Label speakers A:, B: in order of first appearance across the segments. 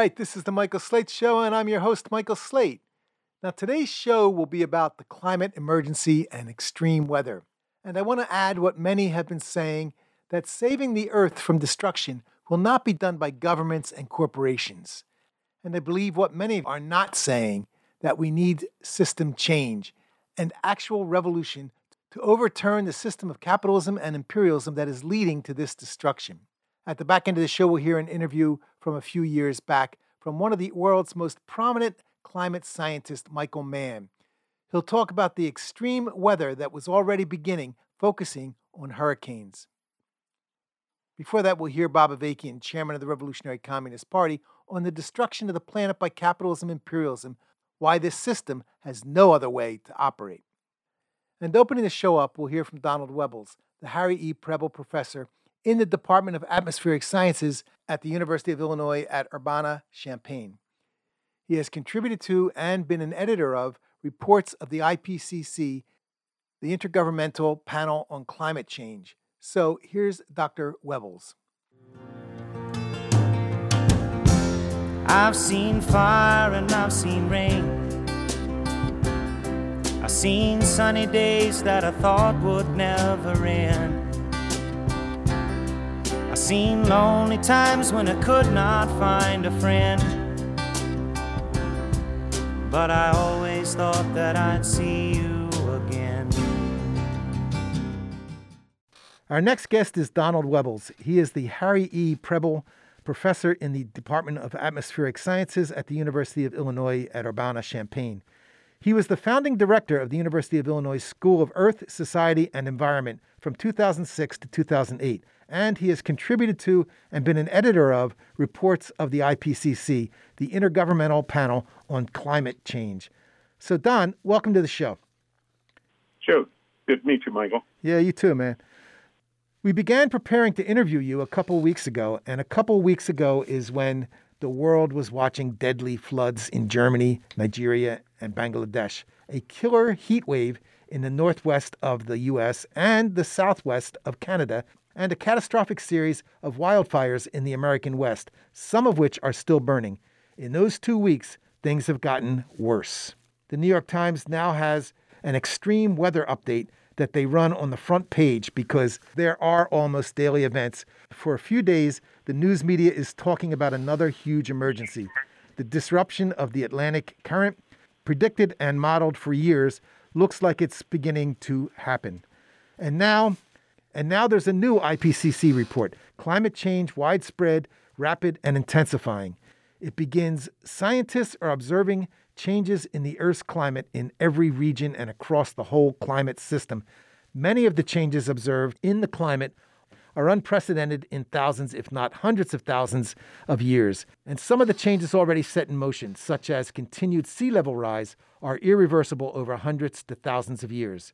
A: Right, this is the Michael Slate Show, and I'm your host, Michael Slate. Now, today's show will be about the climate emergency and extreme weather. And I want to add what many have been saying that saving the earth from destruction will not be done by governments and corporations. And I believe what many are not saying that we need system change and actual revolution to overturn the system of capitalism and imperialism that is leading to this destruction. At the back end of the show, we'll hear an interview from a few years back from one of the world's most prominent climate scientists, Michael Mann. He'll talk about the extreme weather that was already beginning, focusing on hurricanes. Before that, we'll hear Bob Avakian, chairman of the Revolutionary Communist Party, on the destruction of the planet by capitalism imperialism, why this system has no other way to operate. And opening the show up, we'll hear from Donald Wuebbles, the Harry E. Preble Professor in the Department of Atmospheric Sciences at the University of Illinois at Urbana Champaign. He has contributed to and been an editor of reports of the IPCC, the Intergovernmental Panel on Climate Change. So here's Dr. Wuebbles.
B: I've seen fire and I've seen rain. I've seen sunny days that I thought would never end seen lonely times when I could not find a friend. But I always thought that I'd see you again.
A: Our next guest is Donald Wuebbles. He is the Harry E. Preble Professor in the Department of Atmospheric Sciences at the University of Illinois at Urbana Champaign. He was the founding director of the University of Illinois School of Earth, Society, and Environment from 2006 to 2008 and he has contributed to and been an editor of reports of the IPCC, the Intergovernmental Panel on Climate Change. So, Don, welcome to the show.
C: Sure. Good to meet you, Michael.
A: Yeah, you too, man. We began preparing to interview you a couple weeks ago, and a couple weeks ago is when the world was watching deadly floods in Germany, Nigeria, and Bangladesh, a killer heat wave in the northwest of the US and the southwest of Canada and a catastrophic series of wildfires in the American West, some of which are still burning. In those two weeks, things have gotten worse. The New York Times now has an extreme weather update that they run on the front page because there are almost daily events. For a few days, the news media is talking about another huge emergency the disruption of the Atlantic current, predicted and modeled for years, looks like it's beginning to happen. And now and now there's a new IPCC report Climate Change Widespread, Rapid, and Intensifying. It begins Scientists are observing changes in the Earth's climate in every region and across the whole climate system. Many of the changes observed in the climate are unprecedented in thousands, if not hundreds of thousands of years. And some of the changes already set in motion, such as continued sea level rise, are irreversible over hundreds to thousands of years.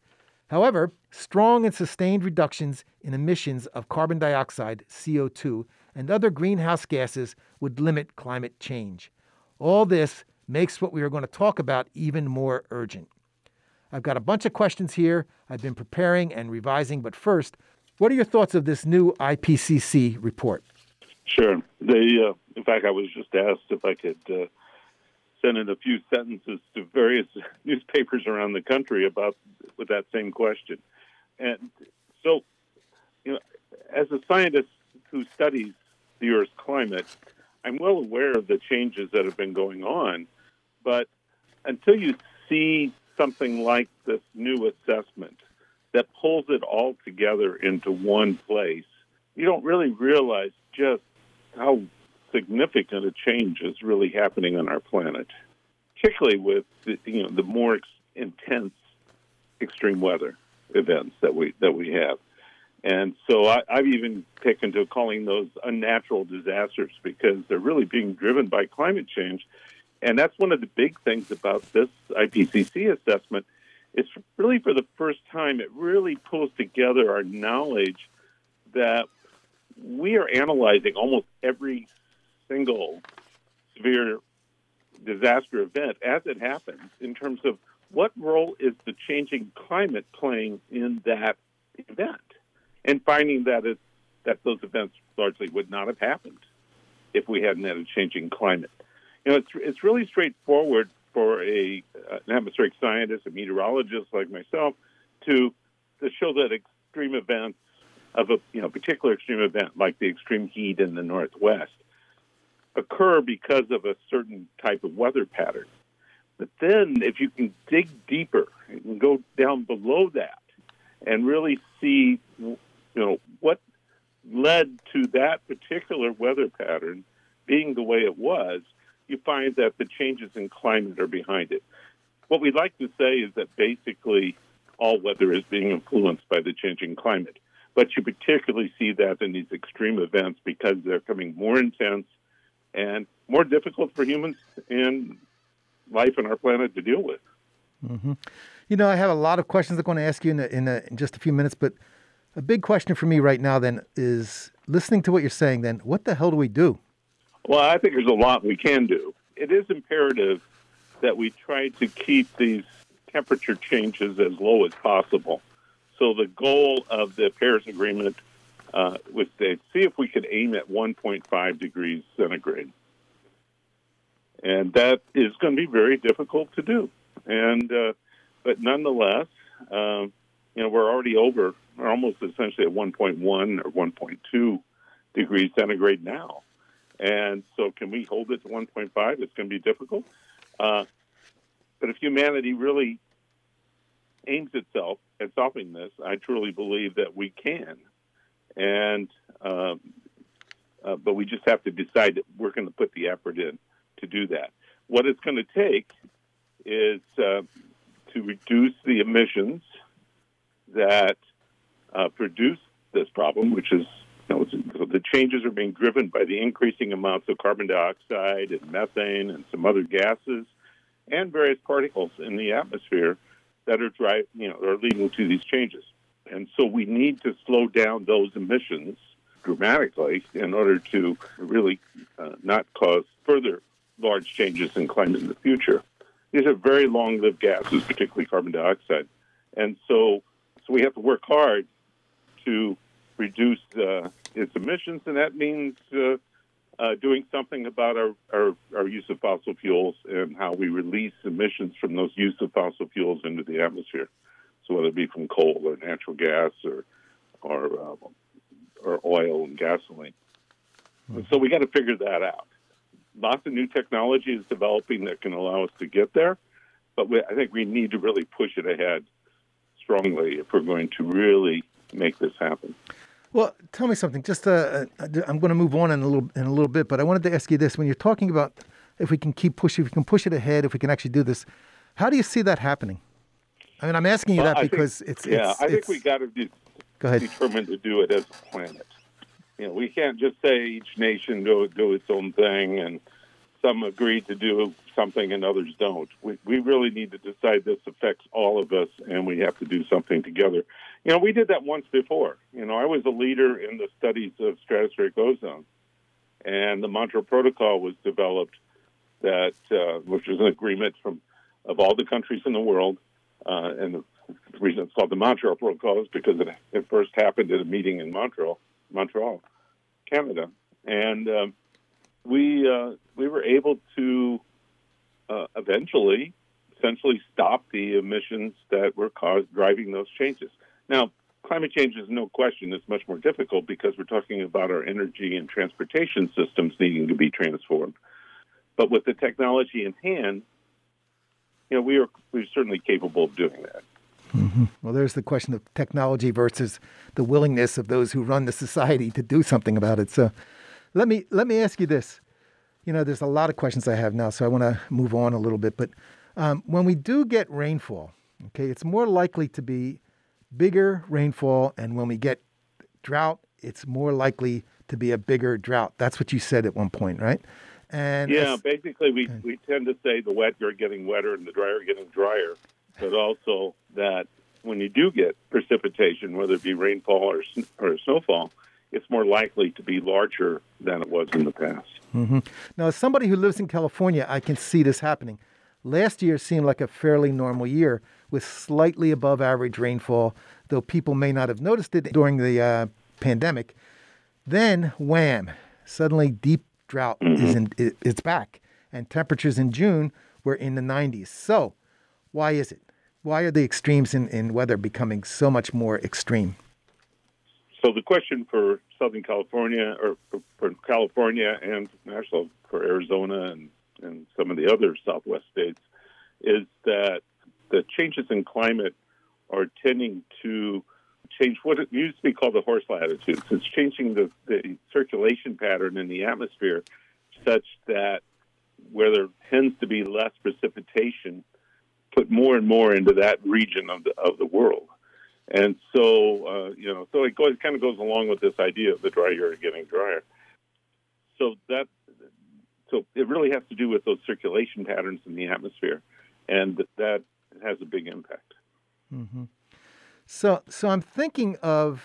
A: However, strong and sustained reductions in emissions of carbon dioxide, CO2, and other greenhouse gases would limit climate change. All this makes what we are going to talk about even more urgent. I've got a bunch of questions here I've been preparing and revising, but first, what are your thoughts of this new IPCC report?
C: Sure. They, uh, in fact, I was just asked if I could uh, in a few sentences to various newspapers around the country about with that same question. And so, you know, as a scientist who studies the Earth's climate, I'm well aware of the changes that have been going on. But until you see something like this new assessment that pulls it all together into one place, you don't really realize just how significant a change is really happening on our planet, particularly with the, you know the more ex- intense extreme weather events that we that we have. And so I, I've even taken to calling those unnatural disasters because they're really being driven by climate change. And that's one of the big things about this IPCC assessment. It's really for the first time, it really pulls together our knowledge that we are analyzing almost every single severe disaster event as it happens in terms of what role is the changing climate playing in that event and finding that it, that those events largely would not have happened if we hadn't had a changing climate. You know, it's it's really straightforward for a an atmospheric scientist, a meteorologist like myself, to to show that extreme events of a you know particular extreme event like the extreme heat in the northwest occur because of a certain type of weather pattern. But then, if you can dig deeper and go down below that, and really see, you know, what led to that particular weather pattern being the way it was, you find that the changes in climate are behind it. What we'd like to say is that basically all weather is being influenced by the changing climate. But you particularly see that in these extreme events because they're coming more intense and more difficult for humans and life on our planet to deal with.
A: Mm-hmm. You know, I have a lot of questions I'm going to ask you in, a, in, a, in just a few minutes, but a big question for me right now then is listening to what you're saying, then what the hell do we do?
C: Well, I think there's a lot we can do. It is imperative that we try to keep these temperature changes as low as possible. So the goal of the Paris Agreement uh, was to see if we could aim at 1.5 degrees centigrade. And that is going to be very difficult to do. And uh, but nonetheless, um, you know, we're already over, we're almost essentially at 1.1 or 1.2 degrees centigrade now. And so, can we hold it to 1.5? It's going to be difficult. Uh, but if humanity really aims itself at solving this, I truly believe that we can. And um, uh, but we just have to decide that we're going to put the effort in to do that. What it's going to take is uh, to reduce the emissions that uh, produce this problem, which is you know, the changes are being driven by the increasing amounts of carbon dioxide and methane and some other gases and various particles in the atmosphere that are drive, you know, are leading to these changes. And so we need to slow down those emissions dramatically in order to really uh, not cause further large changes in climate in the future. These are very long-lived gases, particularly carbon dioxide, and so so we have to work hard to reduce uh, its emissions, and that means uh, uh, doing something about our, our, our, use of fossil fuels and how we release emissions from those use of fossil fuels into the atmosphere. So whether it be from coal or natural gas or or uh, or oil and gasoline. And so we got to figure that out. Lots of new technology is developing that can allow us to get there, but we, I think we need to really push it ahead strongly if we're going to really make this happen.
A: Well, tell me something. Just uh, uh I'm going to move on in a little in a little bit, but I wanted to ask you this: when you're talking about if we can keep pushing, if we can push it ahead, if we can actually do this, how do you see that happening? I mean, I'm asking you well, that I because
C: think,
A: it's,
C: yeah.
A: It's,
C: I think we got to be determined to do it as a planet. You know, we can't just say each nation do do its own thing, and some agree to do something and others don't. We we really need to decide this affects all of us, and we have to do something together. You know, we did that once before. You know, I was a leader in the studies of stratospheric ozone, and the Montreal Protocol was developed, that uh, which was an agreement from of all the countries in the world, uh, and the reason it's called the Montreal Protocol is because it, it first happened at a meeting in Montreal, Montreal, Canada, and um, we uh, we were able to uh, eventually essentially stop the emissions that were caused driving those changes. Now, climate change is no question it's much more difficult because we're talking about our energy and transportation systems needing to be transformed. But with the technology in hand, you know, we are we're certainly capable of doing that.
A: Mm-hmm. Well, there's the question of technology versus the willingness of those who run the society to do something about it. So, let me let me ask you this. You know, there's a lot of questions I have now, so I want to move on a little bit. But um, when we do get rainfall, okay, it's more likely to be bigger rainfall, and when we get drought, it's more likely to be a bigger drought. That's what you said at one point, right?
C: And yeah, basically, we, we tend to say the wet are getting wetter and the drier getting drier, but also that when you do get precipitation, whether it be rainfall or, or snowfall, it's more likely to be larger than it was in the past.
A: Mm-hmm. Now, as somebody who lives in California, I can see this happening. Last year seemed like a fairly normal year with slightly above average rainfall, though people may not have noticed it during the uh, pandemic. Then, wham, suddenly deep drought is mm-hmm. in, it, it's back, and temperatures in June were in the 90s. So, why is it? Why are the extremes in, in weather becoming so much more extreme?
C: So the question for Southern California, or for, for California, and also for Arizona and, and some of the other Southwest states, is that the changes in climate are tending to change what it used to be called the horse latitudes. It's changing the, the circulation pattern in the atmosphere such that where there tends to be less precipitation, put more and more into that region of the of the world. And so, uh, you know, so it, goes, kind of goes along with this idea of the dry year getting drier. So that, so it really has to do with those circulation patterns in the atmosphere, and that has a big impact.
A: Mm-hmm. So, so I'm thinking of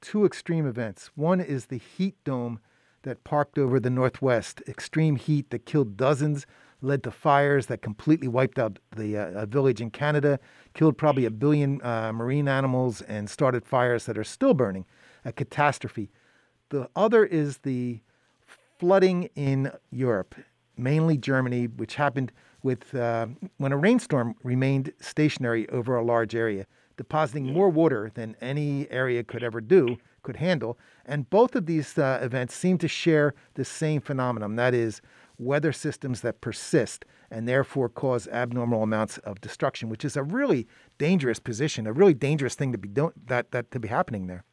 A: two extreme events. One is the heat dome that parked over the Northwest, extreme heat that killed dozens, led to fires that completely wiped out the uh, village in Canada, killed probably a billion uh, marine animals, and started fires that are still burning. A catastrophe. The other is the flooding in Europe, mainly Germany, which happened with uh, when a rainstorm remained stationary over a large area, depositing more water than any area could ever do, could handle. And both of these uh, events seem to share the same phenomenon that is, weather systems that persist and therefore cause abnormal amounts of destruction, which is a really dangerous position, a really dangerous thing to be do- that, that to be happening there.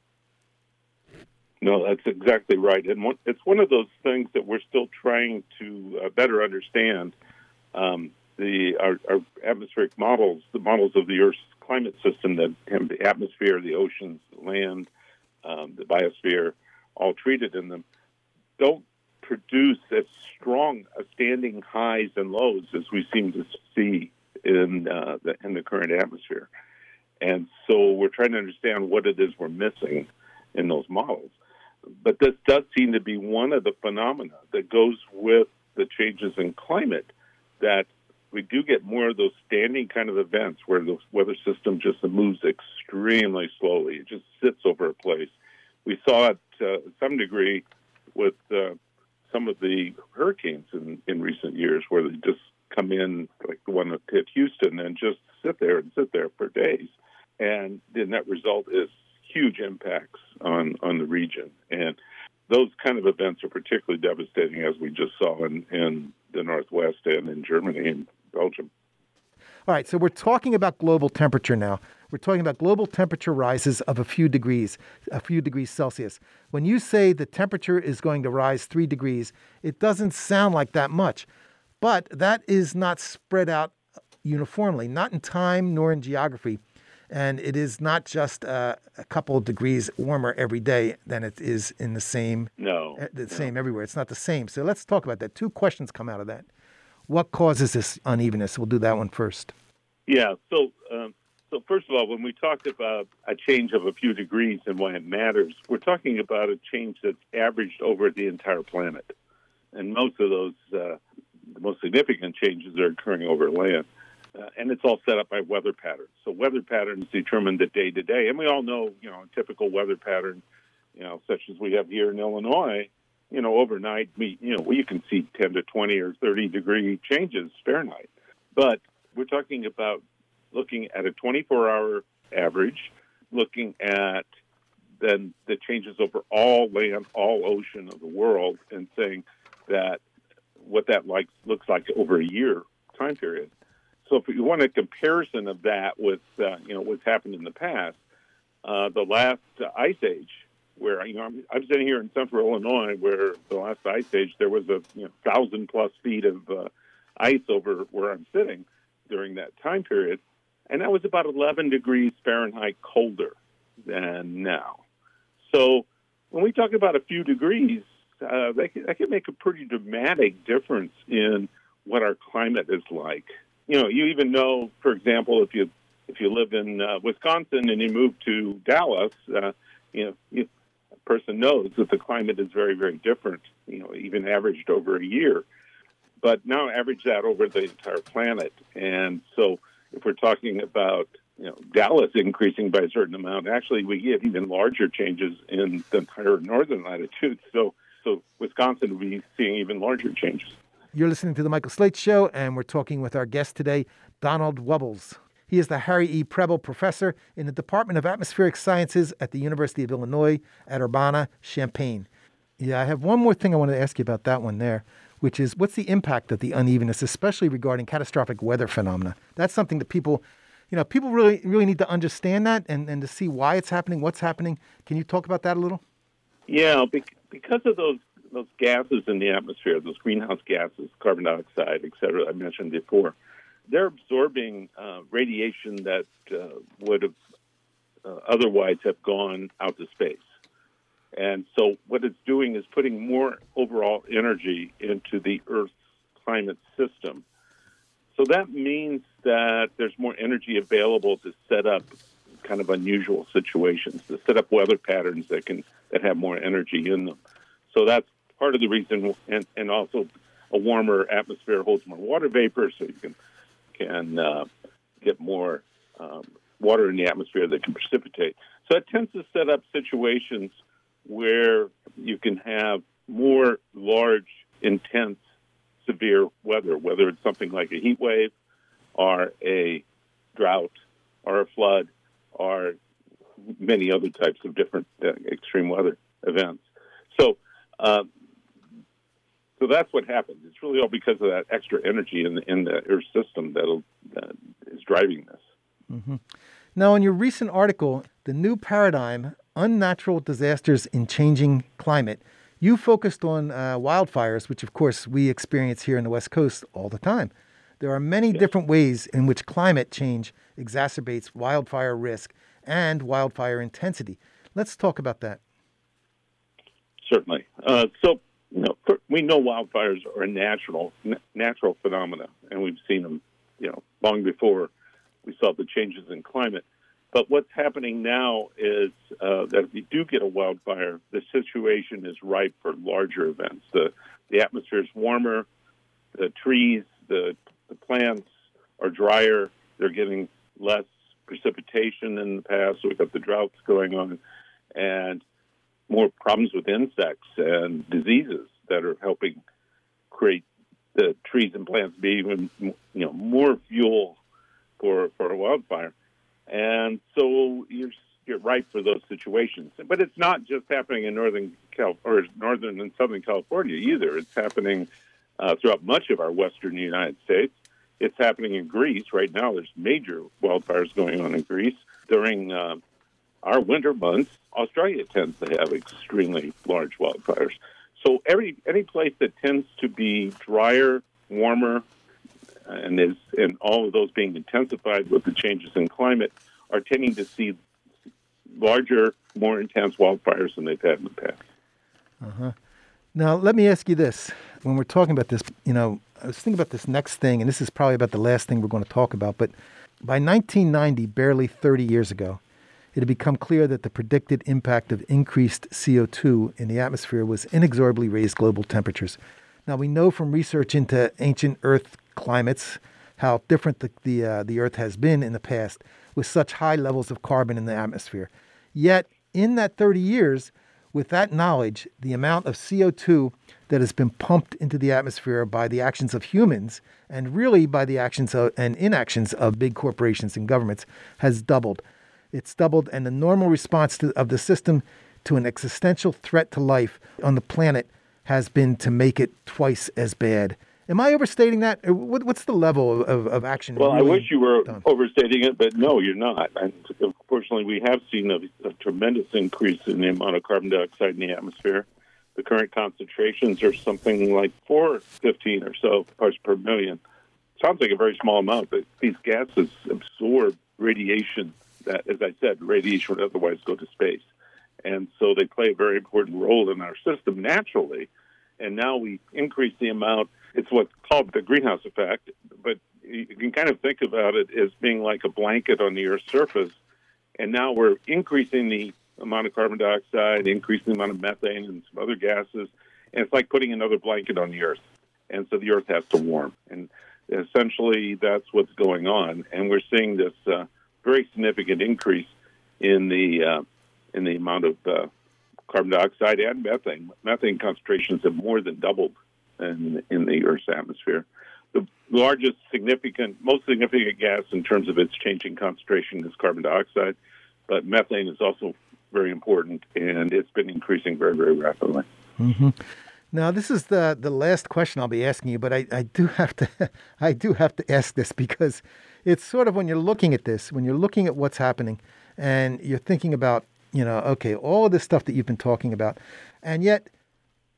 C: No, that's exactly right, and one, it's one of those things that we're still trying to uh, better understand. Um, the our, our, atmospheric models, the models of the Earth's climate system, that the atmosphere, the oceans, the land, um, the biosphere, all treated in them, don't produce as strong a standing highs and lows as we seem to see in uh, the, in the current atmosphere. And so we're trying to understand what it is we're missing in those models. But this does seem to be one of the phenomena that goes with the changes in climate that we do get more of those standing kind of events where the weather system just moves extremely slowly. It just sits over a place. We saw it to some degree with uh, some of the hurricanes in, in recent years where they just come in, like the one that hit Houston, and just sit there and sit there for days. And the net result is huge impacts on, on the region. And those kind of events are particularly devastating, as we just saw in, in the Northwest and in Germany and Belgium.
A: All right, so we're talking about global temperature now. We're talking about global temperature rises of a few degrees, a few degrees Celsius. When you say the temperature is going to rise three degrees, it doesn't sound like that much. But that is not spread out uniformly, not in time nor in geography. And it is not just uh, a couple of degrees warmer every day than it is in the same
C: no
A: uh, the
C: no.
A: same everywhere. It's not the same. So let's talk about that. Two questions come out of that. What causes this unevenness? We'll do that one first.
C: Yeah. So, um, so first of all, when we talk about a change of a few degrees and why it matters, we're talking about a change that's averaged over the entire planet, and most of those, uh, the most significant changes are occurring over land. Uh, and it's all set up by weather patterns. So weather patterns determine the day to day, and we all know, you know, a typical weather pattern, you know, such as we have here in Illinois, you know, overnight, we, you know, you can see 10 to 20 or 30 degree changes Fahrenheit. But we're talking about looking at a 24 hour average, looking at then the changes over all land, all ocean of the world, and saying that what that like looks like over a year time period. So if you want a comparison of that with uh, you know what's happened in the past, uh, the last ice age, where you know I'm, I'm, sitting here in central Illinois, where the last ice age there was a you know thousand plus feet of uh, ice over where I'm sitting during that time period, and that was about 11 degrees Fahrenheit colder than now. So when we talk about a few degrees, uh, that, can, that can make a pretty dramatic difference in what our climate is like. You know, you even know, for example, if you if you live in uh, Wisconsin and you move to Dallas, uh, you know, you, person knows that the climate is very, very different. You know, even averaged over a year but now average that over the entire planet. And so if we're talking about you know Dallas increasing by a certain amount, actually we get even larger changes in the entire northern latitude. So so Wisconsin will be seeing even larger changes.
A: You're listening to the Michael Slate Show, and we're talking with our guest today, Donald Wuebbles. He is the Harry E. Preble Professor in the Department of Atmospheric Sciences at the University of Illinois at Urbana Champaign. Yeah, I have one more thing I wanted to ask you about that one there, which is what's the impact of the unevenness, especially regarding catastrophic weather phenomena? That's something that people, you know, people really really need to understand that and, and to see why it's happening, what's happening. Can you talk about that a little?
C: Yeah, because of those those gases in the atmosphere, those greenhouse gases, carbon dioxide, et cetera, I mentioned before, they're absorbing uh, radiation that uh, would have uh, otherwise have gone out to space. And so what it's doing is putting more overall energy into the Earth's climate system. So that means that there's more energy available to set up kind of unusual situations, to set up weather patterns that can that have more energy in them. So that's part of the reason, and, and also a warmer atmosphere holds more water vapor, so you can can uh, get more um, water in the atmosphere that can precipitate. So it tends to set up situations where you can have more large, intense, severe weather, whether it's something like a heat wave or a drought or a flood or many other types of different uh, extreme weather events. So, uh, so that's what happens. It's really all because of that extra energy in the, in the Earth system that is driving this.
A: Mm-hmm. Now, in your recent article, "The New Paradigm: Unnatural Disasters in Changing Climate," you focused on uh, wildfires, which, of course, we experience here in the West Coast all the time. There are many yes. different ways in which climate change exacerbates wildfire risk and wildfire intensity. Let's talk about that.
C: Certainly. Uh, so, you know, we know wildfires are a natural natural phenomena, and we've seen them, you know, long before we saw the changes in climate. But what's happening now is uh, that if you do get a wildfire, the situation is ripe for larger events. The the atmosphere is warmer, the trees, the the plants are drier. They're getting less precipitation in the past. So we've got the droughts going on, and more problems with insects and diseases that are helping create the trees and plants be even you know more fuel for for a wildfire. And so you're you're right for those situations. But it's not just happening in northern Cal or northern and southern California either. It's happening uh, throughout much of our western United States. It's happening in Greece right now. There's major wildfires going on in Greece during uh, our winter months. Australia tends to have extremely large wildfires. So every any place that tends to be drier, warmer, and is and all of those being intensified with the changes in climate are tending to see larger, more intense wildfires than they've had in the past.
A: Uh-huh. Now, let me ask you this: When we're talking about this, you know, I was thinking about this next thing, and this is probably about the last thing we're going to talk about. But by 1990, barely 30 years ago, it had become clear that the predicted impact of increased CO2 in the atmosphere was inexorably raised global temperatures. Now, we know from research into ancient Earth climates how different the, the, uh, the Earth has been in the past with such high levels of carbon in the atmosphere. Yet, in that 30 years, with that knowledge, the amount of CO2 that has been pumped into the atmosphere by the actions of humans and really by the actions of, and inactions of big corporations and governments has doubled. It's doubled, and the normal response to, of the system to an existential threat to life on the planet has been to make it twice as bad. Am I overstating that? Uh, what, what's the level of, of action?
C: Well,
A: really
C: I wish you were done? overstating it, but no, you're not. And uh, unfortunately, we have seen a, a, tremendous increase in the amount of carbon dioxide in the atmosphere. The current concentrations are something like 415 or so parts per million. Sounds like a very small amount, but these gases absorb radiation that, as I said, radiation would otherwise go to space. And so they play a very important role in our system naturally. And now we increase the amount. It's what's called the greenhouse effect, but you can kind of think about it as being like a blanket on the Earth's surface. And now we're increasing the amount of carbon dioxide, increasing the amount of methane and some other gases. And it's like putting another blanket on the Earth. And so the Earth has to warm. And essentially, that's what's going on. And we're seeing this uh, very significant increase in the uh, in the amount of uh, carbon dioxide and methane. Methane concentrations have more than doubled in, in the Earth's atmosphere. The largest significant, most significant gas in terms of its changing concentration is carbon dioxide, but methane is also very important, and it's been increasing very, very rapidly.
A: Mm-hmm. Now, this is the the last question I'll be asking you, but I, I do have to I do have to ask this because it's sort of when you're looking at this, when you're looking at what's happening, and you're thinking about you know, okay, all this stuff that you've been talking about, and yet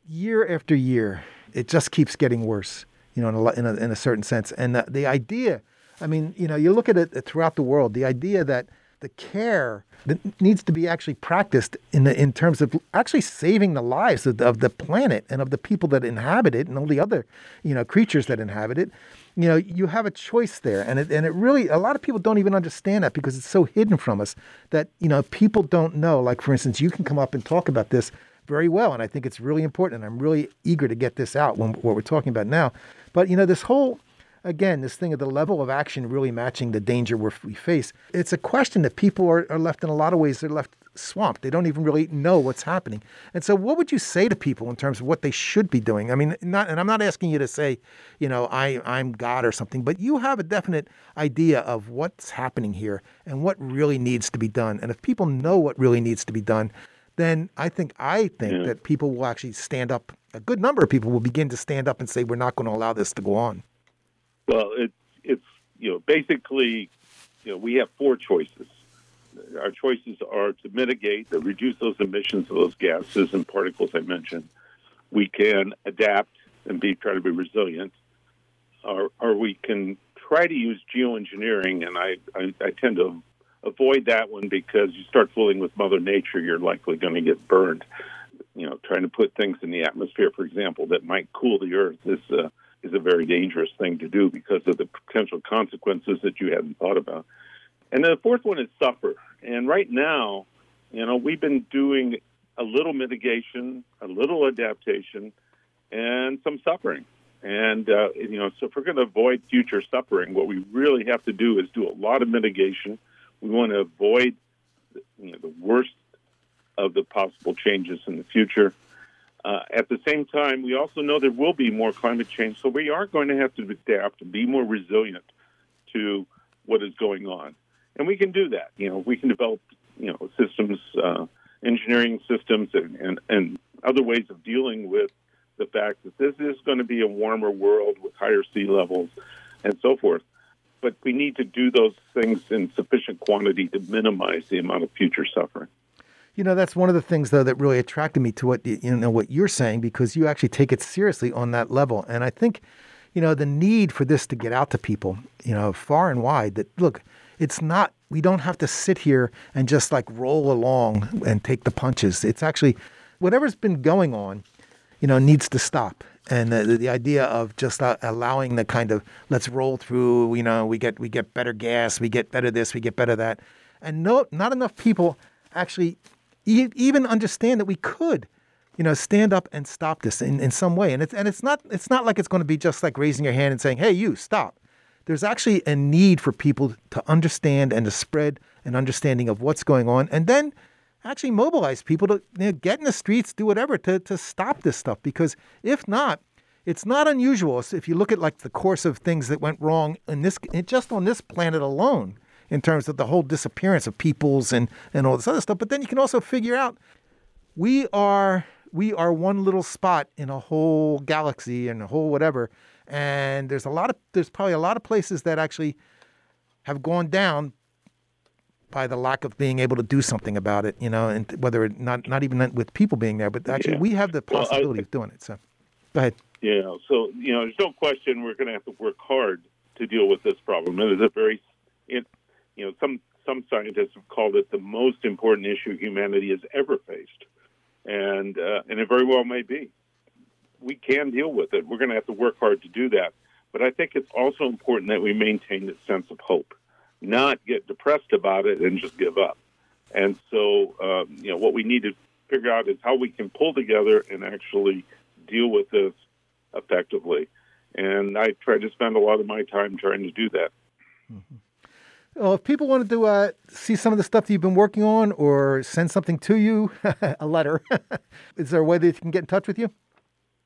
A: year after year, it just keeps getting worse. You know, in a in a, in a certain sense, and the, the idea, I mean, you know, you look at it uh, throughout the world, the idea that the care that needs to be actually practiced in the, in terms of actually saving the lives of of the planet and of the people that inhabit it and all the other you know creatures that inhabit it you know you have a choice there. And it and it really a lot of people don't even understand that because it's so hidden from us that you know people don't know. Like for instance you can come up and talk about this very well and i think it's really important and i'm really eager to get this out when what we're talking about now. But you know this whole again, this thing of the level of action really matching the danger we face. It's a question that people are, are left in a lot of ways, they're left swamped. They don't even really know what's happening. And so, what would you say to people in terms of what they should be doing? I mean, not, and I'm not asking you to say, you know, I, I'm God or something, but you have a definite idea of what's happening here and what really needs to be done. And if people know what really needs to be done, then I think I think yeah. that people will actually stand up. A good number of people will begin to stand up and say, "We're not going to allow this to go on."
C: Well, it's it's you know basically, you know, we have four choices. Our choices are to mitigate, to reduce those emissions of those gases and particles I mentioned. We can adapt and be try to be resilient, or, or we can try to use geoengineering. And I, I, I tend to avoid that one because you start fooling with Mother Nature, you're likely going to get burned. You know, trying to put things in the atmosphere, for example, that might cool the Earth is uh, is a very dangerous thing to do because of the potential consequences that you hadn't thought about. And then the fourth one is suffer. And right now, you know, we've been doing a little mitigation, a little adaptation, and some suffering. And, uh, you know, so if we're going to avoid future suffering, what we really have to do is do a lot of mitigation. We want to avoid you know, the worst of the possible changes in the future. Uh, at the same time, we also know there will be more climate change, so we are going to have to adapt and be more resilient to what is going on. And we can do that. You know, we can develop, you know, systems, uh, engineering systems, and, and, and other ways of dealing with the fact that this is going to be a warmer world with higher sea levels and so forth. But we need to do those things in sufficient quantity to minimize the amount of future suffering.
A: You know, that's one of the things though that really attracted me to what you know what you're saying because you actually take it seriously on that level. And I think, you know, the need for this to get out to people, you know, far and wide that look, it's not we don't have to sit here and just like roll along and take the punches. It's actually whatever's been going on, you know, needs to stop. And the, the idea of just uh, allowing the kind of let's roll through, you know, we get we get better gas, we get better this, we get better that, and no, not enough people actually even understand that we could, you know, stand up and stop this in, in some way. And it's and it's not it's not like it's going to be just like raising your hand and saying, "Hey, you stop." There's actually a need for people to understand and to spread an understanding of what's going on, and then actually mobilize people to you know, get in the streets, do whatever to to stop this stuff. Because if not, it's not unusual. if you look at like the course of things that went wrong in this, just on this planet alone, in terms of the whole disappearance of peoples and, and all this other stuff. But then you can also figure out we are we are one little spot in a whole galaxy and a whole whatever. And there's a lot of there's probably a lot of places that actually have gone down by the lack of being able to do something about it, you know, and whether not not even with people being there, but actually yeah. we have the possibility well, I, of doing it. So, go ahead.
C: Yeah. So you know, there's no question we're going to have to work hard to deal with this problem. It is a very it, you know, some some scientists have called it the most important issue humanity has ever faced, and uh, and it very well may be. We can deal with it. We're going to have to work hard to do that. But I think it's also important that we maintain this sense of hope, not get depressed about it and just give up. And so, um, you know, what we need to figure out is how we can pull together and actually deal with this effectively. And I try to spend a lot of my time trying to do that.
A: Mm-hmm. Well, if people wanted to uh, see some of the stuff that you've been working on or send something to you, a letter, is there a way that they can get in touch with you?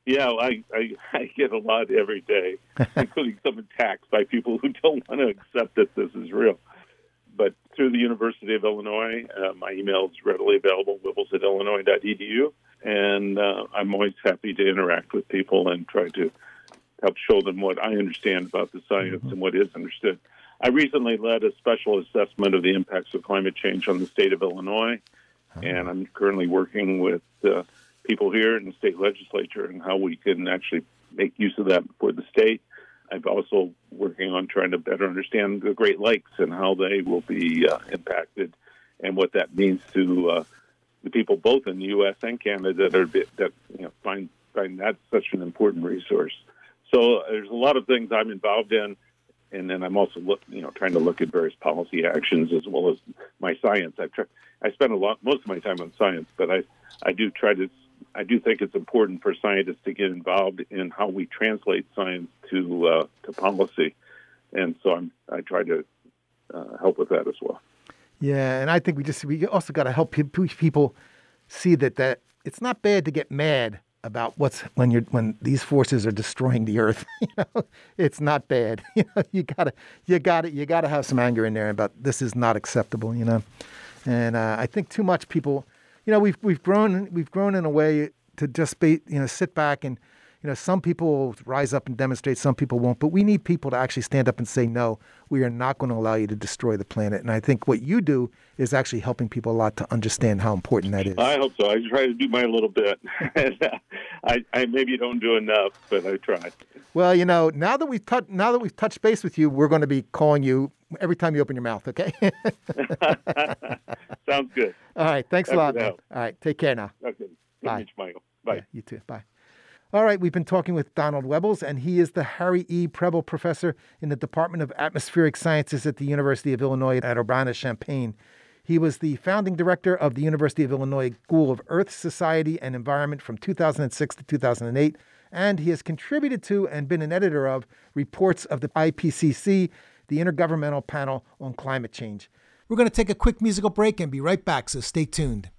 C: Yeah, I, I, I get a lot every day, including some attacks by people who don't want to accept that this is real. But through the University of Illinois, uh, my email is readily available, wuebbles at illinois.edu. And uh, I'm always happy to interact with people and try to help show them what I understand about the science and what is understood. I recently led a special assessment of the impacts of climate change on the state of Illinois, and I'm currently working with uh, people here in the state legislature and how we can actually make use of that for the state. I'm also working on trying to better understand the Great Lakes and how they will be uh, impacted, and what that means to uh, the people both in the U.S. and Canada that are that you know find find that such an important resource. So uh, there's a lot of things I'm involved in, and then I'm also look you know trying to look at various policy actions as well as my science. I try I spend a lot most of my time on science, but I I do try to I do think it's important for scientists to get involved in how we translate science to uh, to policy, and so I'm I try to uh, help with that as well.
A: Yeah, and I think we just we also got to help people see that that it's not bad to get mad about what's when you're when these forces are destroying the earth. you know, it's not bad. You know, you gotta you gotta you gotta have some anger in there about this is not acceptable. You know, and uh, I think too much people you know, we've we've grown we've grown in a way to just be, you know, sit back and you know, some people will rise up and demonstrate, some people won't, but we need people to actually stand up and say, no, we are not going to allow you to destroy the planet. And I think what you do is actually helping people a lot to understand how important that is.
C: I hope so. I try to do my little bit. I, I maybe don't do enough, but I try.
A: Well, you know, now that we've touched now that we've touched base with you, we're going to be calling you every time you open your mouth. Okay.
C: Sounds good.
A: All right. Thanks a lot. All right. Take care now.
C: Okay. Bye. Michael. Bye.
A: Yeah, you too. Bye. All right, we've been talking with Donald Wuebbles, and he is the Harry E. Preble Professor in the Department of Atmospheric Sciences at the University of Illinois at Urbana Champaign. He was the founding director of the University of Illinois School of Earth, Society, and Environment from 2006 to 2008, and he has contributed to and been an editor of reports of the IPCC, the Intergovernmental Panel on Climate Change. We're going to take a quick musical break and be right back, so stay tuned.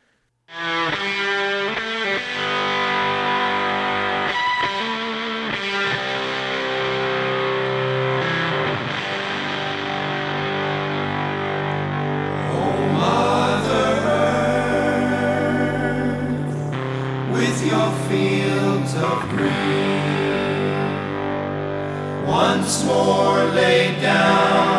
D: Once more laid down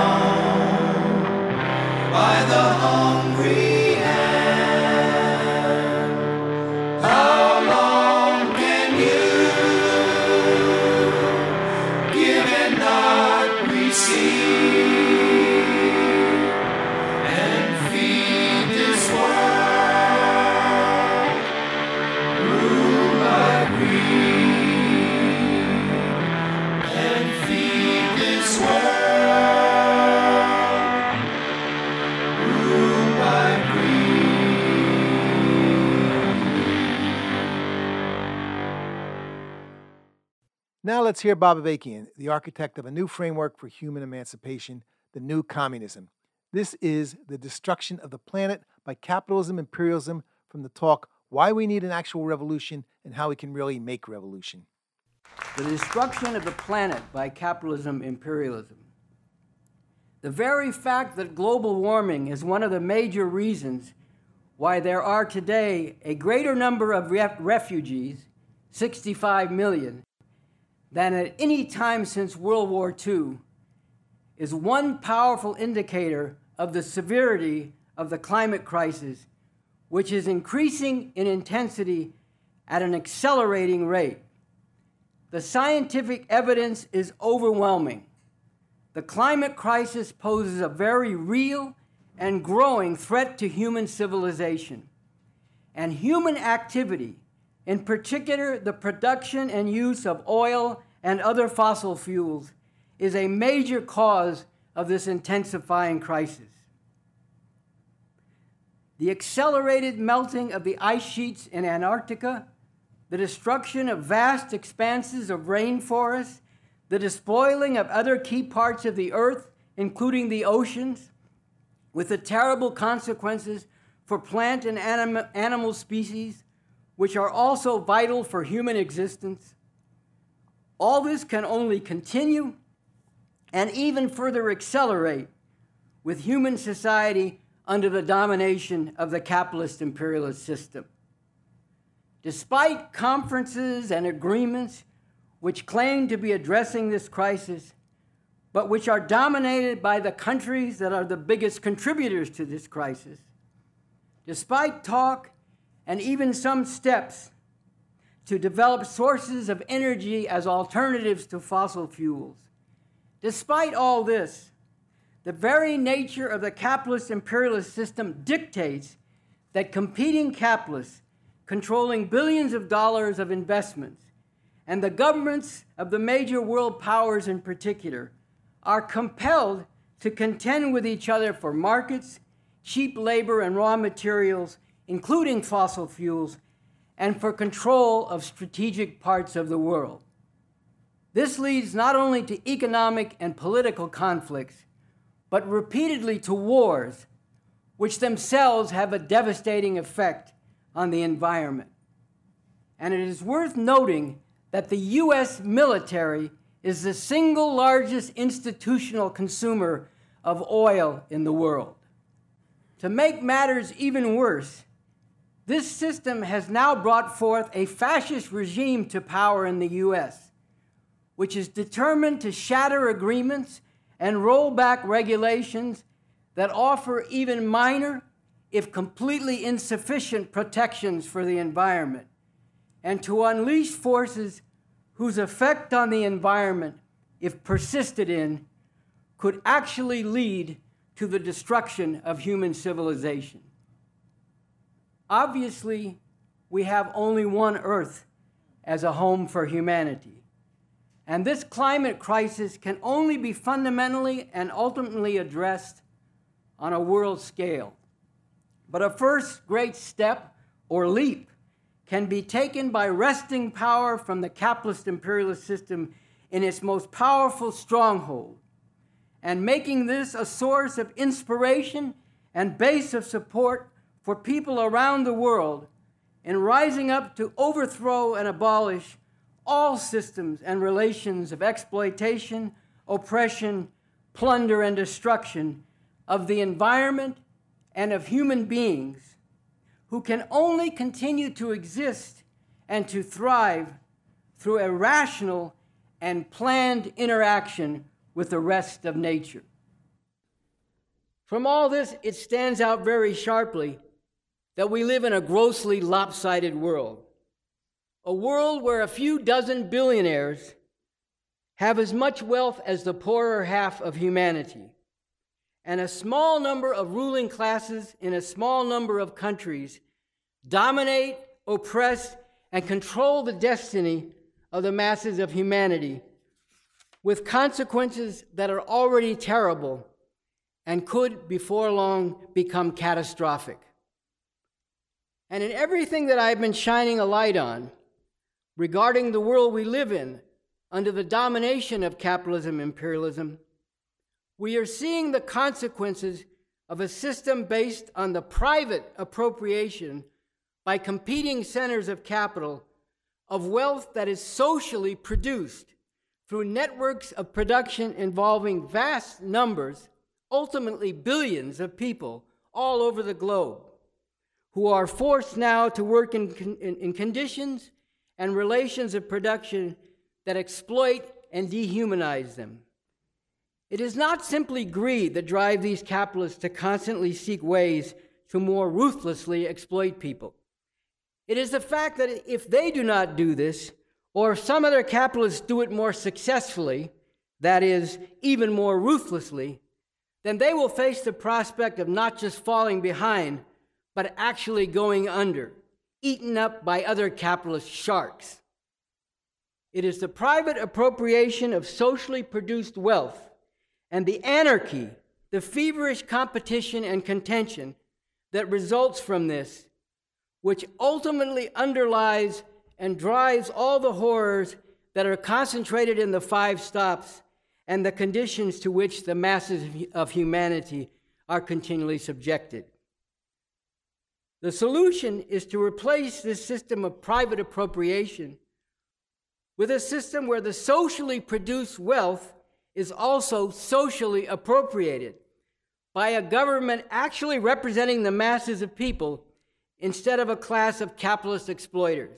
A: let's hear Bob Avakian, the architect of a new framework for human emancipation, the new communism. This is the destruction of the planet by capitalism, imperialism, from the talk Why We Need an Actual Revolution and How We Can Really Make Revolution.
E: The destruction of the planet by capitalism, imperialism. The very fact that global warming is one of the major reasons why there are today a greater number of ref- refugees, 65 million, than at any time since World War II is one powerful indicator of the severity of the climate crisis, which is increasing in intensity at an accelerating rate. The scientific evidence is overwhelming. The climate crisis poses a very real and growing threat to human civilization. And human activity in particular, the production and use of oil and other fossil fuels is a major cause of this intensifying crisis. The accelerated melting of the ice sheets in Antarctica, the destruction of vast expanses of rainforests, the despoiling of other key parts of the earth, including the oceans, with the terrible consequences for plant and anim- animal species, which are also vital for human existence. All this can only continue and even further accelerate with human society under the domination of the capitalist imperialist system. Despite conferences and agreements which claim to be addressing this crisis, but which are dominated by the countries that are the biggest contributors to this crisis, despite talk and even some steps to develop sources of energy as alternatives to fossil fuels, despite all this, the very nature of the capitalist imperialist system dictates that competing capitalists controlling billions of dollars of investments and the governments of the major world powers in particular are compelled to contend with each other for markets, cheap labor and raw materials, including fossil fuels, and for control of strategic parts of the world. This leads not only to economic and political conflicts, but repeatedly to wars, which themselves have a devastating effect on the environment. And it is worth noting that the U.S. military is the single largest institutional consumer of oil in the world. To make matters even worse, this system has now brought forth a fascist regime to power in the U.S., which is determined to shatter agreements and roll back regulations that offer even minor, if completely insufficient, protections for the environment, and to unleash forces whose effect on the environment, if persisted in, could actually lead to the destruction of human civilization. Obviously, we have only one Earth as a home for humanity. And this climate crisis can only be fundamentally and ultimately addressed on a world scale. But a first great step or leap can be taken by wresting power from the capitalist imperialist system in its most powerful stronghold and making this a source of inspiration and base of support for people around the world in rising up to overthrow and abolish all systems and relations of exploitation, oppression, plunder, and destruction of the environment and of human beings who can only continue to exist and to thrive through a rational and planned interaction with the rest of nature. From all this, it stands out very sharply that we live in a grossly lopsided world a world where a few dozen billionaires have as much wealth as the poorer half of humanity, and a small number of ruling classes in a small number of countries dominate, oppress, and control the destiny of the masses of humanity with consequences that are already terrible and could before long become catastrophic. And in everything that I've been shining a light on, regarding the world we live in under the domination of capitalism imperialism, we are seeing the consequences of a system based on the private appropriation by competing centers of capital of wealth that is socially produced through networks of production involving vast numbers, ultimately billions of people all over the globe, who are forced now to work in, in, in conditions and relations of production that exploit and dehumanize them. It is not simply greed that drives these capitalists to constantly seek ways to more ruthlessly exploit people. It is the fact that if they do not do this, or if some other capitalists do it more successfully, that is, even more ruthlessly, then they will face the prospect of not just falling behind, but actually going under eaten up by other capitalist sharks. It is the private appropriation of socially produced wealth and the anarchy, the feverish competition and contention that results from this, which ultimately underlies and drives all the horrors that are concentrated in the five stops and the conditions to which the masses of humanity are continually subjected. The solution is to replace this system of private appropriation with a system where the socially produced wealth is also socially appropriated by a government actually representing the masses of people instead of a class of capitalist exploiters.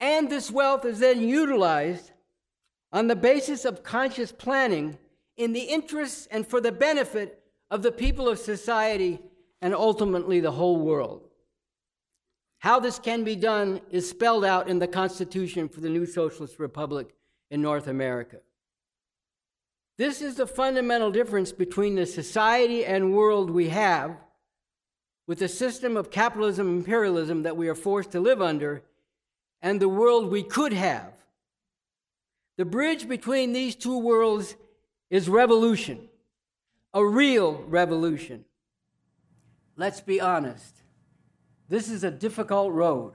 E: And this wealth is then utilized on the basis of conscious planning in the interests and for the benefit of the people of society and ultimately the whole world. How this can be done is spelled out in the Constitution for the new Socialist Republic in North America. This is the fundamental difference between the society and world we have with the system of capitalism imperialism that we are forced to live under and the world we could have. The bridge between these two worlds is revolution, a real revolution. Let's be honest. This is a difficult road,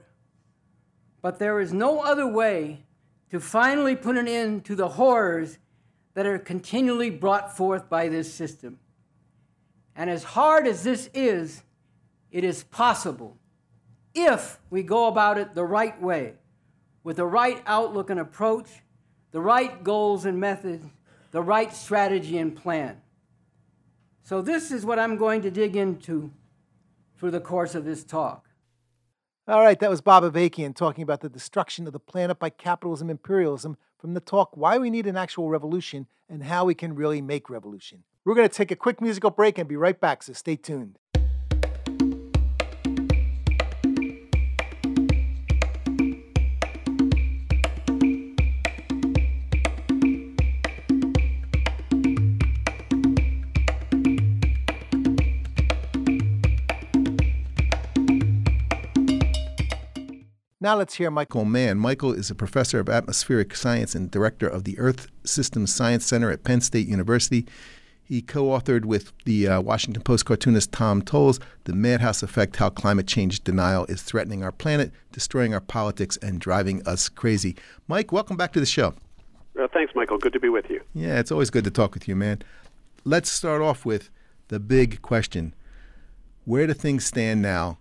E: but there is no other way to finally put an end to the horrors that are continually brought forth by this system. And as hard as this is, it is possible if we go about it the right way, with the right outlook and approach, the right goals and methods, the right strategy and plan. So, this is what I'm going to dig into through the course of this talk.
A: All right, that was Bob Avakian talking about the destruction of the planet by capitalism imperialism from the talk Why We Need an Actual Revolution and How We Can Really Make Revolution. We're going to take a quick musical break and be right back, so stay tuned. Now let's hear Michael
F: Mann. Michael is a professor of atmospheric science and director of the Earth Systems Science Center at Penn State University. He co authored with the uh, Washington Post cartoonist Tom Toles The Madhouse Effect How Climate Change Denial is Threatening Our Planet, Destroying Our Politics, and Driving Us Crazy. Mike, welcome back to the show.
G: Uh, thanks, Michael. Good to be with you.
F: Yeah, it's always good to talk with you, man. Let's start off with the big question Where do things stand now?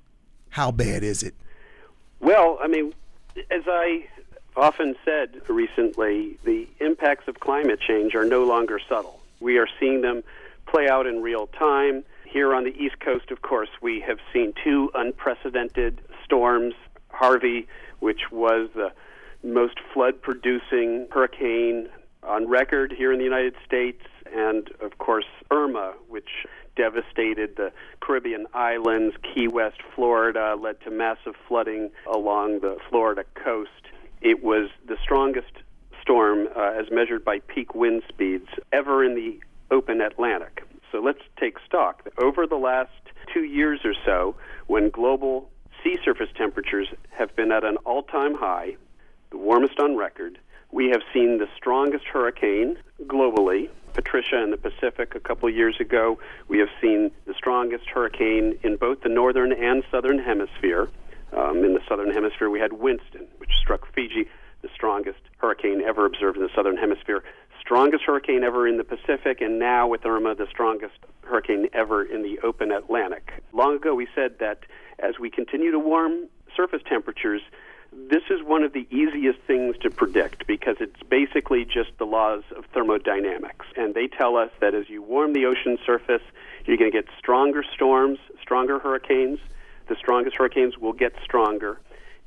F: How bad is it?
G: Well, I mean, as I often said recently, the impacts of climate change are no longer subtle. We are seeing them play out in real time. Here on the East Coast, of course, we have seen two unprecedented storms Harvey, which was the most flood producing hurricane on record here in the United States, and of course, Irma, which devastated the Caribbean islands, Key West, Florida, led to massive flooding along the Florida coast. It was the strongest storm, uh, as measured by peak wind speeds, ever in the open Atlantic. So let's take stock. Over the last two years or so, when global sea surface temperatures have been at an all time high, the warmest on record, we have seen the strongest hurricane globally, Patricia in the Pacific a couple years ago. We have seen the strongest hurricane in both the northern and southern hemisphere. Um, in the southern hemisphere, we had Winston, which struck Fiji, the strongest hurricane ever observed in the southern hemisphere. Strongest hurricane ever in the Pacific, and now with Irma, the strongest hurricane ever in the open Atlantic. Long ago, we said that as we continue to warm surface temperatures, this is one of the easiest things to predict because it's basically just the laws of thermodynamics. And they tell us that as you warm the ocean surface, you're going to get stronger storms, stronger hurricanes. The strongest hurricanes will get stronger.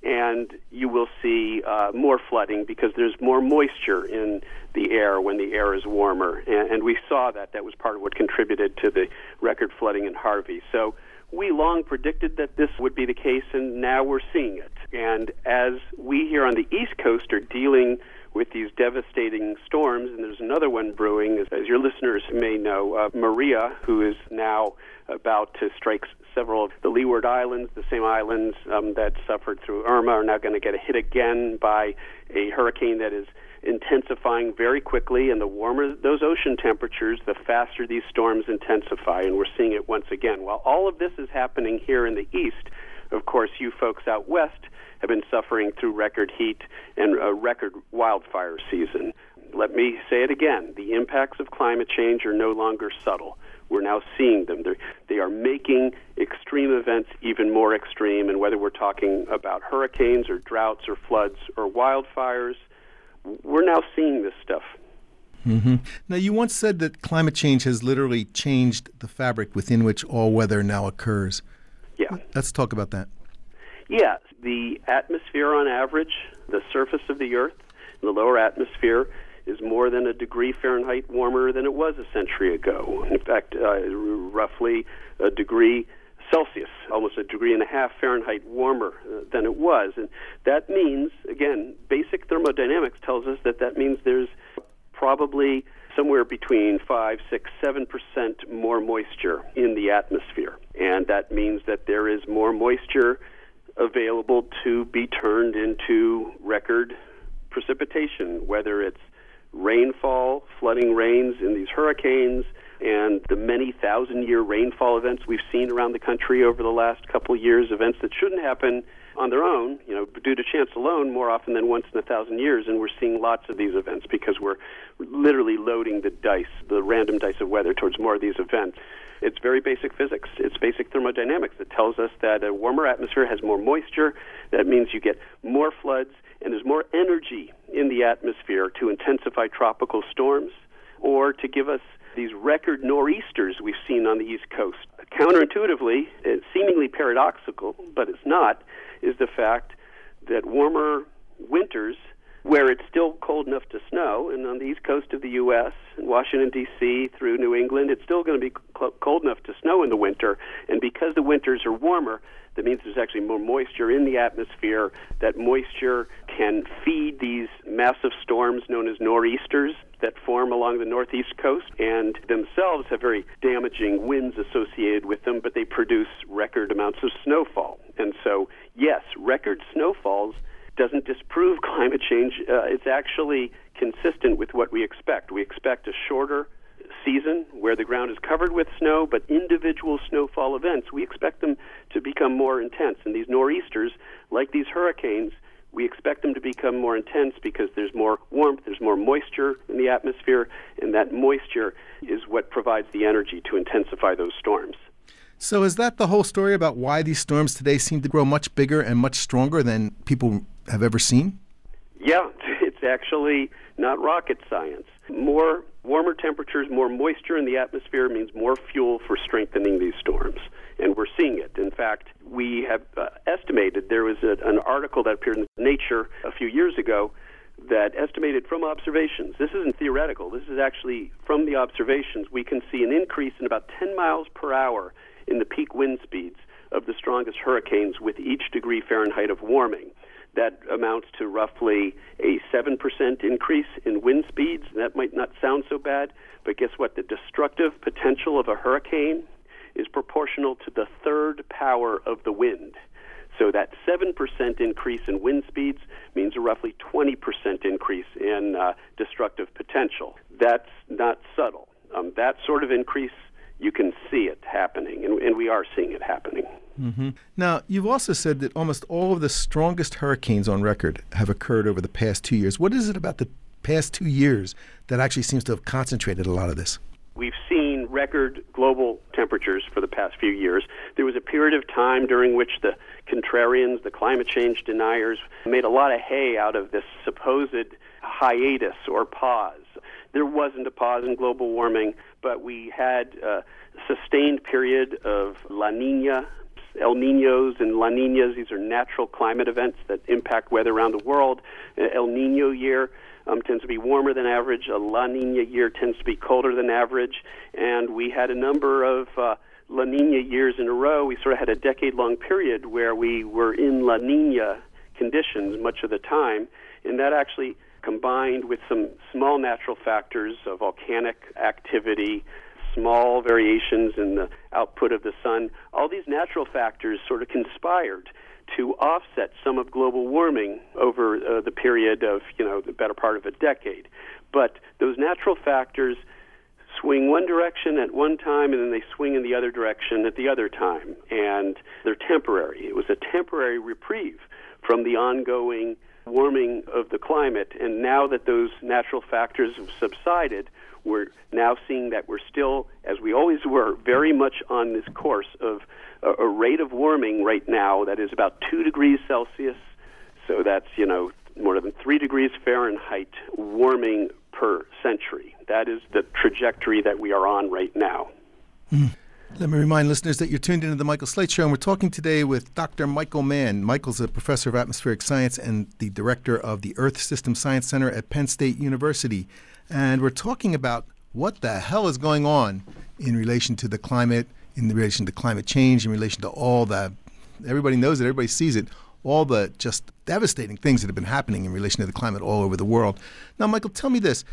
G: And you will see uh, more flooding because there's more moisture in the air when the air is warmer. And, and we saw that. That was part of what contributed to the record flooding in Harvey. So we long predicted that this would be the case, and now we're seeing it. And as we here on the East Coast are dealing with these devastating storms, and there's another one brewing, as, your listeners may know, uh, Maria, who is now about to strike several of the Leeward Islands, the same islands um, that suffered through Irma, are now going to get hit again by a hurricane that is intensifying very quickly, and the warmer those ocean temperatures, the faster these storms intensify, and we're seeing it once again. While all of this is happening here in the east, of course, you folks out west have been suffering through record heat and a record wildfire season. Let me say it again the impacts of climate change are no longer subtle. We're now seeing them. They're, they are making extreme events even more extreme, and whether we're talking about hurricanes or droughts or floods or wildfires, we're now seeing this stuff.
F: Mm-hmm. Now, you once said that climate change has literally changed the fabric within which all weather now occurs.
G: Yeah.
F: Let's talk about that.
G: Yeah. The atmosphere, on average, the surface of the Earth, the lower atmosphere, is more than a degree Fahrenheit warmer than it was a century ago. In fact, uh, roughly a degree Celsius, almost a degree and a half Fahrenheit warmer uh, than it was. And that means, again, basic thermodynamics tells us that that means there's probably somewhere between 5, 6, 7% more moisture in the atmosphere. And that means that there is more moisture available to be turned into record precipitation, whether it's rainfall, flooding rains in these hurricanes, and the many thousand year rainfall events we've seen around the country over the last couple of years, events that shouldn't happen on their own, you know, due to chance alone, more often than once in a thousand years. And we're seeing lots of these events because we're literally loading the dice, the random dice of weather, towards more of these events. It's very basic physics. It's basic thermodynamics that tells us that a warmer atmosphere has more moisture. That means you get more floods, and there's more energy in the atmosphere to intensify tropical storms or to give us these record nor'easters we've seen on the East Coast. Counterintuitively, it's seemingly paradoxical, but it's not, is the fact that warmer winters where it's still cold enough to snow, and on the east coast of the U.S., in Washington, D.C., through New England, it's still going to be cold enough to snow in the winter. And because the winters are warmer, that means there's actually more moisture in the atmosphere. That moisture can feed these massive storms known as nor'easters that form along the northeast coast and themselves have very damaging winds associated with them, but they produce record amounts of snowfall. And so, yes, record snowfalls doesn't disprove climate change. Uh, it's actually consistent with what we expect. We expect a shorter season where the ground is covered with snow, but individual snowfall events, we expect them to become more intense. And these nor'easters, like these hurricanes, we expect them to become more intense because there's more warmth, there's more moisture in the atmosphere, and that moisture is what provides the energy to intensify those storms.
F: So, is that the whole story about why these storms today seem to grow much bigger and much stronger than people have ever seen?
G: Yeah, it's actually not rocket science. More warmer temperatures, more moisture in the atmosphere means more fuel for strengthening these storms. And we're seeing it. In fact, we have uh, estimated there was a, an article that appeared in Nature a few years ago that estimated from observations, this isn't theoretical, this is actually from the observations, we can see an increase in about 10 miles per hour in the peak wind speeds of the strongest hurricanes with each degree Fahrenheit of warming. That amounts to roughly a 7% increase in wind speeds. That might not sound so bad, but guess what? The destructive potential of a hurricane is proportional to the third power of the wind. So that 7% increase in wind speeds means a roughly 20% increase in uh, destructive potential. That's not subtle. Um, that sort of increase you can see it happening, and, and we are seeing it happening.
F: Mm-hmm. Now, you've also said that almost all of the strongest hurricanes on record have occurred over the past two years. What is it about the past two years that actually seems to have concentrated a lot of this?
G: We've seen record global temperatures for the past few years. There was a period of time during which the contrarians, the climate change deniers, made a lot of hay out of this supposed hiatus or pause. There wasn't a pause in global warming, but we had a sustained period of La Nina, El Ninos and La Ninas. These are natural climate events that impact weather around the world. El Nino year um, tends to be warmer than average. A La Nina year tends to be colder than average. And we had a number of uh, La Nina years in a row. We sort of had a decade long period where we were in La Nina conditions much of the time. And that actually combined with some small natural factors of volcanic activity, small variations in the output of the sun, all these natural factors sort of conspired to offset some of global warming over uh, the period of, you know, the better part of a decade. But those natural factors swing one direction at one time and then they swing in the other direction at the other time. And they're temporary. It was a temporary reprieve from the ongoing warming of the climate. And now that those natural factors have subsided, we're now seeing that we're still, as we always were, very much on this course of a, a rate of warming right now that is about two degrees Celsius. So that's, you know, more than three degrees Fahrenheit warming per century. That is the trajectory that we are on right now.
A: Mm. Let me remind listeners that you're tuned into the Michael Slate Show, and we're talking today with Dr. Michael Mann. Michael's a professor of atmospheric science and the director of the Earth System Science Center at Penn State University. And we're talking about what the hell is going on in relation to the climate, in relation to climate change, in relation to all that. Everybody knows it, everybody sees it, all the just devastating things that have been happening in relation to the climate all over the world. Now, Michael, tell me this.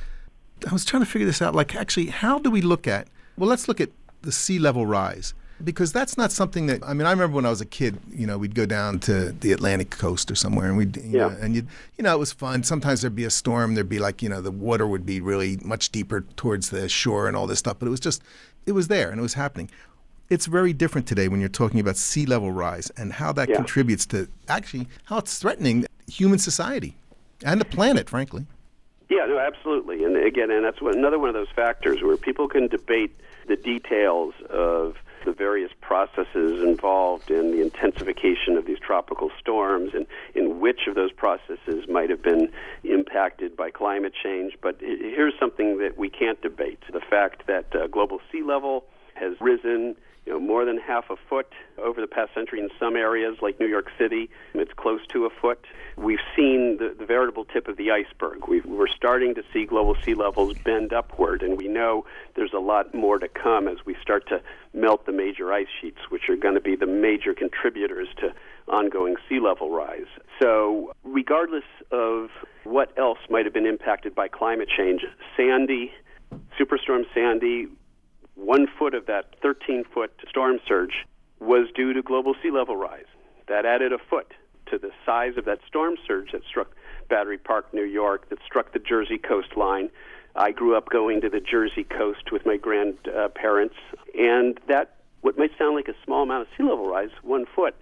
A: I was trying to figure this out. Like, actually, how do we look at, well, let's look at the sea level rise. Because that's not something that I mean I remember when I was a kid you know we'd go down to the Atlantic coast or somewhere and we'd you
G: yeah.
A: know, and you you know it was fun. Sometimes there'd be a storm there'd be like you know the water would be really much deeper towards the shore and all this stuff but it was just it was there and it was happening. It's very different today when you're talking about sea level rise and how that
G: yeah.
A: contributes to actually how it's threatening human society and the planet frankly.
G: Yeah no absolutely. And again and that's one, another one of those factors where people can debate the details of the various processes involved in the intensification of these tropical storms and in which of those processes might have been impacted by climate change. But here's something that we can't debate the fact that uh, global sea level has risen you know, more than half a foot over the past century in some areas, like New York City. It's close to a foot. We've seen the, the veritable tip of the iceberg. we are starting to see global sea levels bend upward, and we know there's a lot more to come as we start to melt the major ice sheets, which are going to be the major contributors to ongoing sea level rise. So, regardless of what else might have been impacted by climate change, Sandy, Superstorm Sandy, one foot of that 13 foot storm surge was due to global sea level rise. That added a foot to the size of that storm surge that struck Battery Park, New York, that struck the Jersey coastline. I grew up going to the Jersey coast with my grandparents, and that, what might sound like a small amount of sea level rise, one foot,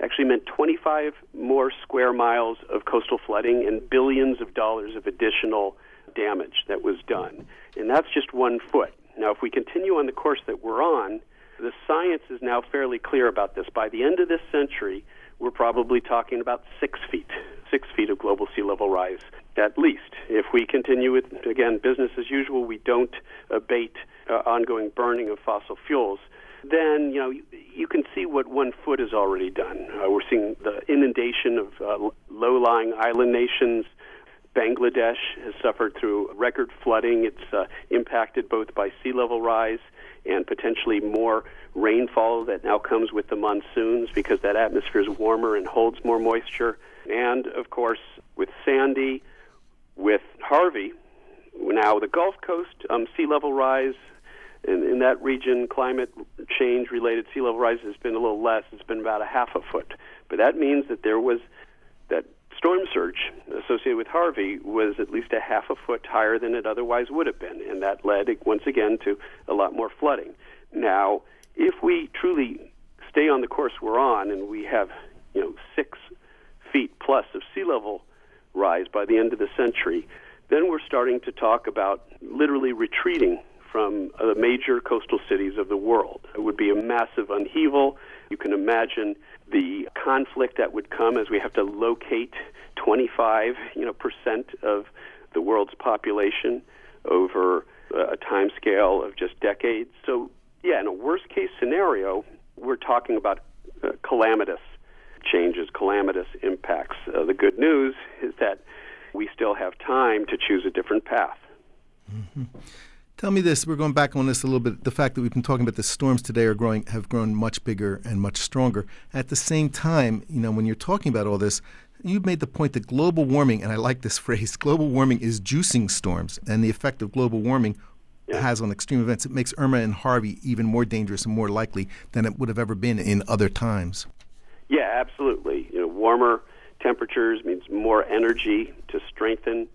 G: actually meant 25 more square miles of coastal flooding and billions of dollars of additional damage that was done. And that's just one foot. Now, if we continue on the course that we're on, the science is now fairly clear about this. By the end of this century, we're probably talking about six feet, six feet of global sea level rise at least. If we continue with, again, business as usual, we don't abate uh, ongoing burning of fossil fuels, then, you know, you, you can see what one foot has already done. Uh, we're seeing the inundation of uh, low lying island nations Bangladesh has suffered through record flooding. It's uh, impacted both by sea level rise and potentially more rainfall that now comes with the monsoons because that atmosphere is warmer and holds more moisture. And of course, with Sandy, with Harvey, now the Gulf Coast um, sea level rise in, in that region, climate change related sea level rise has been a little less. It's been about a half a foot. But that means that there was storm surge associated with Harvey was at least a half a foot higher than it otherwise would have been, and that led once again to a lot more flooding. Now, if we truly stay on the course we're on, and we have you know six feet plus of sea level rise by the end of the century, then we're starting to talk about literally retreating from the major coastal cities of the world. It would be a massive upheaval. You can imagine the conflict that would come as we have to locate 25 you know percent of the world's population over a time scale of just decades. So yeah, in a worst case scenario, we're talking about uh, calamitous changes, calamitous impacts. Uh, the good news is that we still have time to choose a different path.
A: Mm-hmm. Tell me this. We're going back on this a little bit. The fact that we've been talking about the storms today are growing, have grown much bigger and much stronger. At the same time, you know, when you're talking about all this, you've made the point that global warming, and I like this phrase, global warming is juicing storms, and the effect of global warming yeah. has on extreme events. It makes Irma and Harvey even more dangerous and more likely than it would have ever been in other times.
G: Yeah, absolutely. You know, warmer temperatures means more energy to strengthen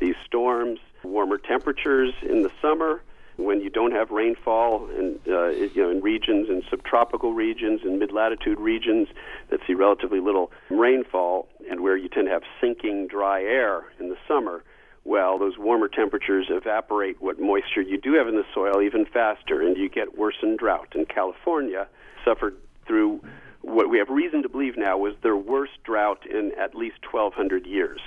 G: these storms warmer temperatures in the summer when you don't have rainfall in, uh, you know, in regions in subtropical regions and mid-latitude regions that see relatively little rainfall and where you tend to have sinking dry air in the summer well, those warmer temperatures evaporate what moisture you do have in the soil even faster, and you get worsened drought. And California suffered through what we have reason to believe now was their worst drought in at least 1,200 years.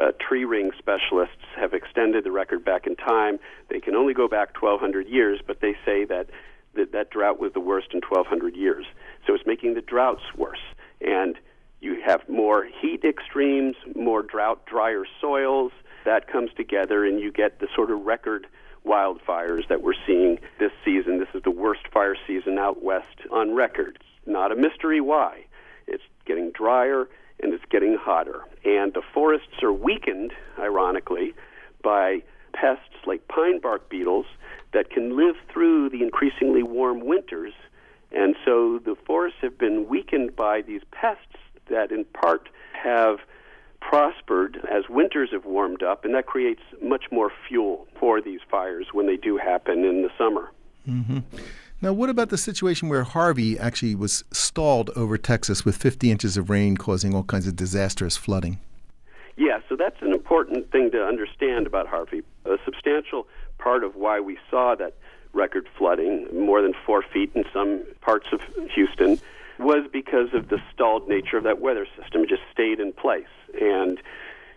G: Uh, tree ring specialists have extended the record back in time. They can only go back 1,200 years, but they say that that, that drought was the worst in 1,200 years. So it's making the droughts worse. And you have more heat extremes, more drought, drier soils. That comes together, and you get the sort of record wildfires that we're seeing this season. This is the worst fire season out west on record. It's not a mystery why. It's getting drier and it's getting hotter. And the forests are weakened, ironically, by pests like pine bark beetles that can live through the increasingly warm winters. And so the forests have been weakened by these pests that, in part, have prospered as winters have warmed up, and that creates much more fuel for these fires when they do happen in the summer.
F: Mm-hmm. Now, what about the situation where Harvey actually was stalled over Texas with 50 inches of rain causing all kinds of disastrous flooding?
G: Yeah, so that's an important thing to understand about Harvey. A substantial part of why we saw that record flooding, more than four feet in some parts of Houston, was because of the stalled nature of that weather system. It just stayed in place. And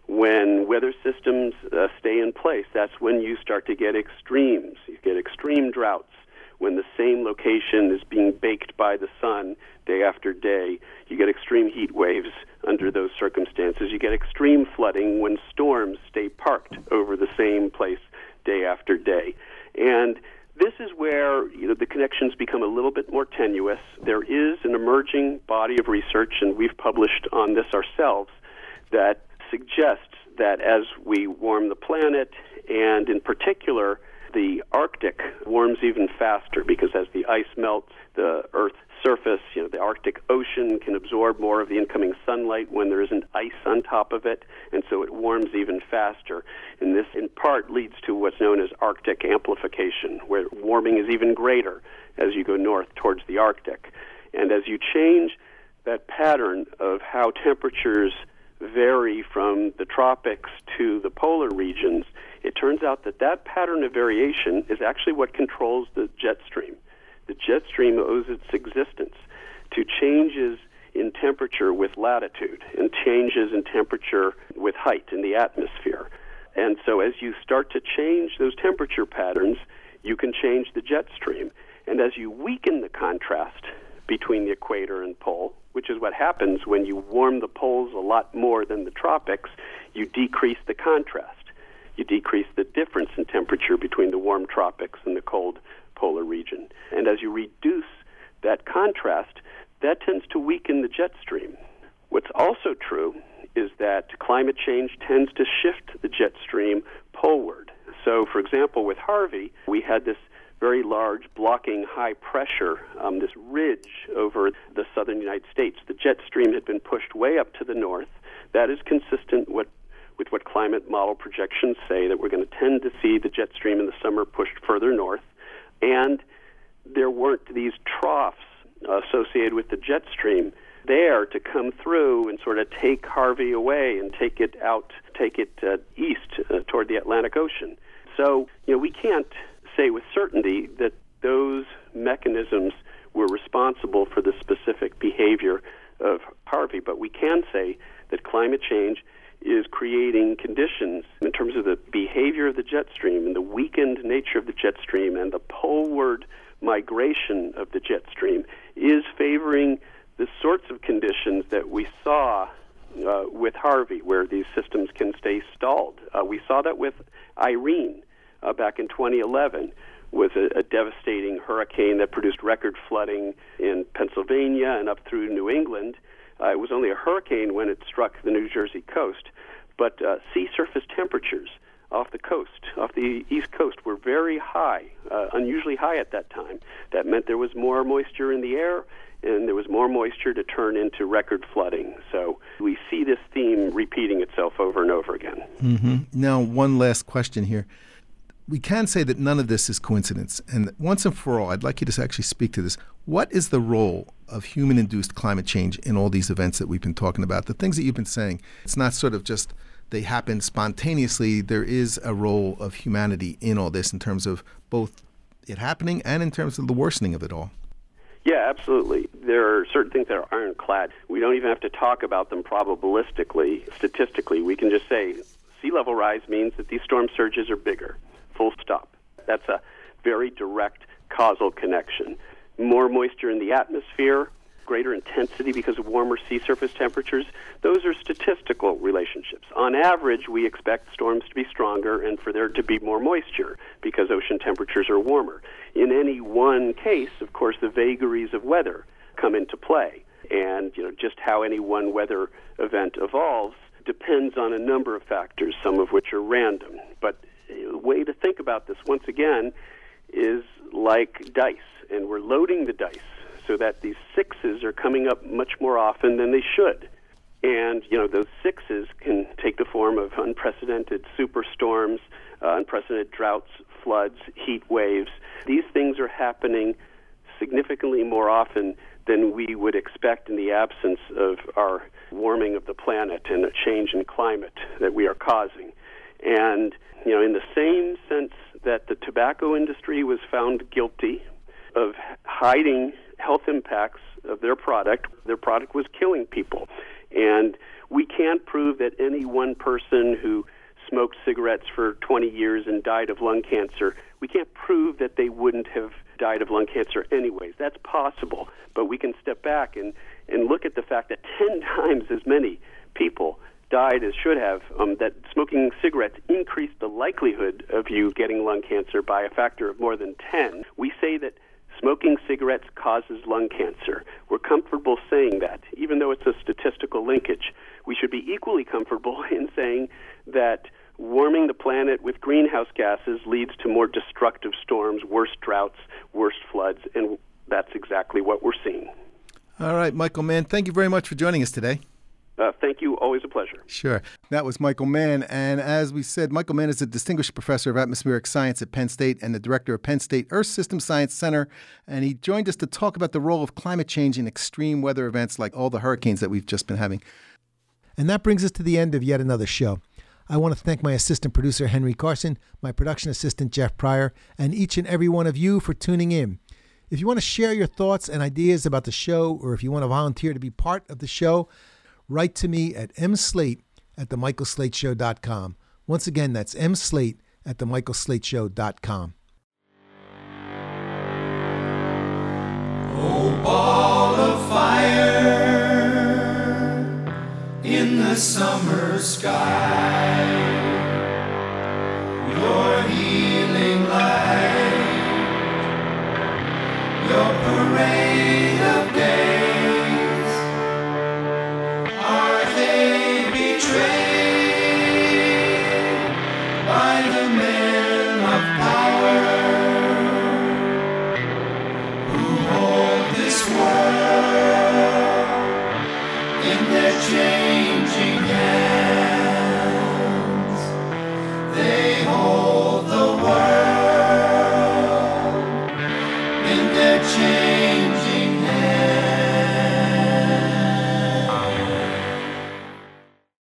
G: when weather systems uh, stay in place, that's when you start to get extremes. You get extreme droughts when the same location is being baked by the sun day after day. You get extreme heat waves under those circumstances. You get extreme flooding when storms stay parked over the same place day after day. And this is where you know the connections become a little bit more tenuous. There is an emerging body of research, and we've published on this ourselves, that suggests that as we warm the planet, and in particular the Arctic warms even faster because as the ice melts, the Earth's surface, you know, the Arctic Ocean can absorb more of the incoming sunlight when there isn't ice on top of it, and so it warms even faster. And this, in part, leads to what's known as Arctic amplification, where warming is even greater as you go north towards the Arctic. And as you change that pattern of how temperatures vary from the tropics to the polar regions, it turns out that that pattern of variation is actually what controls the jet stream. The jet stream owes its existence to changes in temperature with latitude and changes in temperature with height in the atmosphere. And so as you start to change those temperature patterns, you can change the jet stream. And as you weaken the contrast between the equator and pole, which is what happens when you warm the poles a lot more than the tropics, you decrease the contrast you decrease the difference in temperature between the warm tropics and the cold polar region. And as you reduce that contrast, that tends to weaken the jet stream. What's also true is that climate change tends to shift the jet stream poleward. So, for example, with Harvey, we had this very large blocking high pressure, um, this ridge over the southern United States. The jet stream had been pushed way up to the north. That is consistent with with what climate model projections say that we're going to tend to see the jet stream in the summer pushed further north. And there weren't these troughs associated with the jet stream there to come through and sort of take Harvey away and take it out, take it uh, east uh, toward the Atlantic Ocean. So, you know, we can't say with certainty that those mechanisms were responsible for the specific behavior of Harvey, but we can say that climate change is creating conditions in terms of the behavior of the jet stream and the weakened nature of the jet stream and the poleward migration of the jet stream is favoring the sorts of conditions that we saw uh, with Harvey, where these systems can stay stalled. Uh, we saw that with Irene uh, back in 2011 was a, a, devastating hurricane that produced record flooding in Pennsylvania and up through New England. Uh, it was only a hurricane when it struck the New Jersey coast, but uh, sea surface temperatures off the coast, off the east coast, were very high, uh, unusually high at that time. That meant there was more moisture in the air, and there was more moisture to turn into record flooding. So we see this theme repeating itself over and over again.
F: Mm-hmm. Now, one last question here we can say that none of this is coincidence. And once and for all, I'd like you to actually speak to this. What is the role of human induced climate change in all these events that we've been talking about? The things that you've been saying, it's not sort of just they happen spontaneously, there is a role of humanity in all this in terms of both it happening and in terms of the worsening of it all.
G: Yeah, absolutely. There are certain things that are ironclad. We don't even have to talk about them probabilistically, statistically. We can just say sea level rise means that these storm surges are bigger. Full stop. That's a very direct causal connection. More moisture in the atmosphere, greater intensity because of warmer sea surface temperatures. Those are statistical relationships. On average, we expect storms to be stronger and for there to be more moisture because ocean temperatures are warmer. In any one case, of course, the vagaries of weather come into play. And you know just how any one weather event evolves depends on a number of factors, some of which are random. But way to think about this once again is like dice, and we're loading the dice so that these sixes are coming up much more often than they should. And, you know, those sixes can take the form of unprecedented superstorms, uh, unprecedented droughts, floods, heat waves. These things are happening significantly more often than we would expect in the absence of our warming of the planet and a change in climate that we are causing. And, you know, in the same sense that the tobacco industry was found guilty of hiding health impacts of their product. Their product was killing people. And we can't prove that any one person who smoked cigarettes for 20 years and died of lung cancer, we can't prove that they wouldn't have died of lung cancer anyways. That's possible. But we can step back and, and look at the fact that 10 times as many people died as should have, um, that smoking cigarettes increased the likelihood of you getting lung cancer by a factor of more than 10. We say that smoking cigarettes causes lung cancer. We're comfortable saying that, even though it's a statistical linkage. We should be equally comfortable in saying that warming the planet with greenhouse gases leads to more destructive storms, worse droughts, worse floods, and that's exactly what we're seeing.
F: All right, Michael Mann, thank you very much for joining us today.
G: Uh, thank you. Always a pleasure.
F: Sure. That was Michael Mann. And as we said, Michael Mann is a distinguished professor of atmospheric science at Penn State and the director of Penn State Earth System Science Center. And he joined us to talk about the role of climate change in extreme weather events like all the hurricanes that we've just been having.
A: And that brings us to the end of yet another show. I want to thank my assistant producer, Henry Carson, my production assistant, Jeff Pryor, and each and every one of you for tuning in. If you want to share your thoughts and ideas about the show, or if you want to volunteer to be part of the show, write to me at mslate at themichaelslateshow.com. Once again, that's mslate at themichaelslateshow.com.
D: Oh, ball of fire in the summer sky, your healing light, your parade.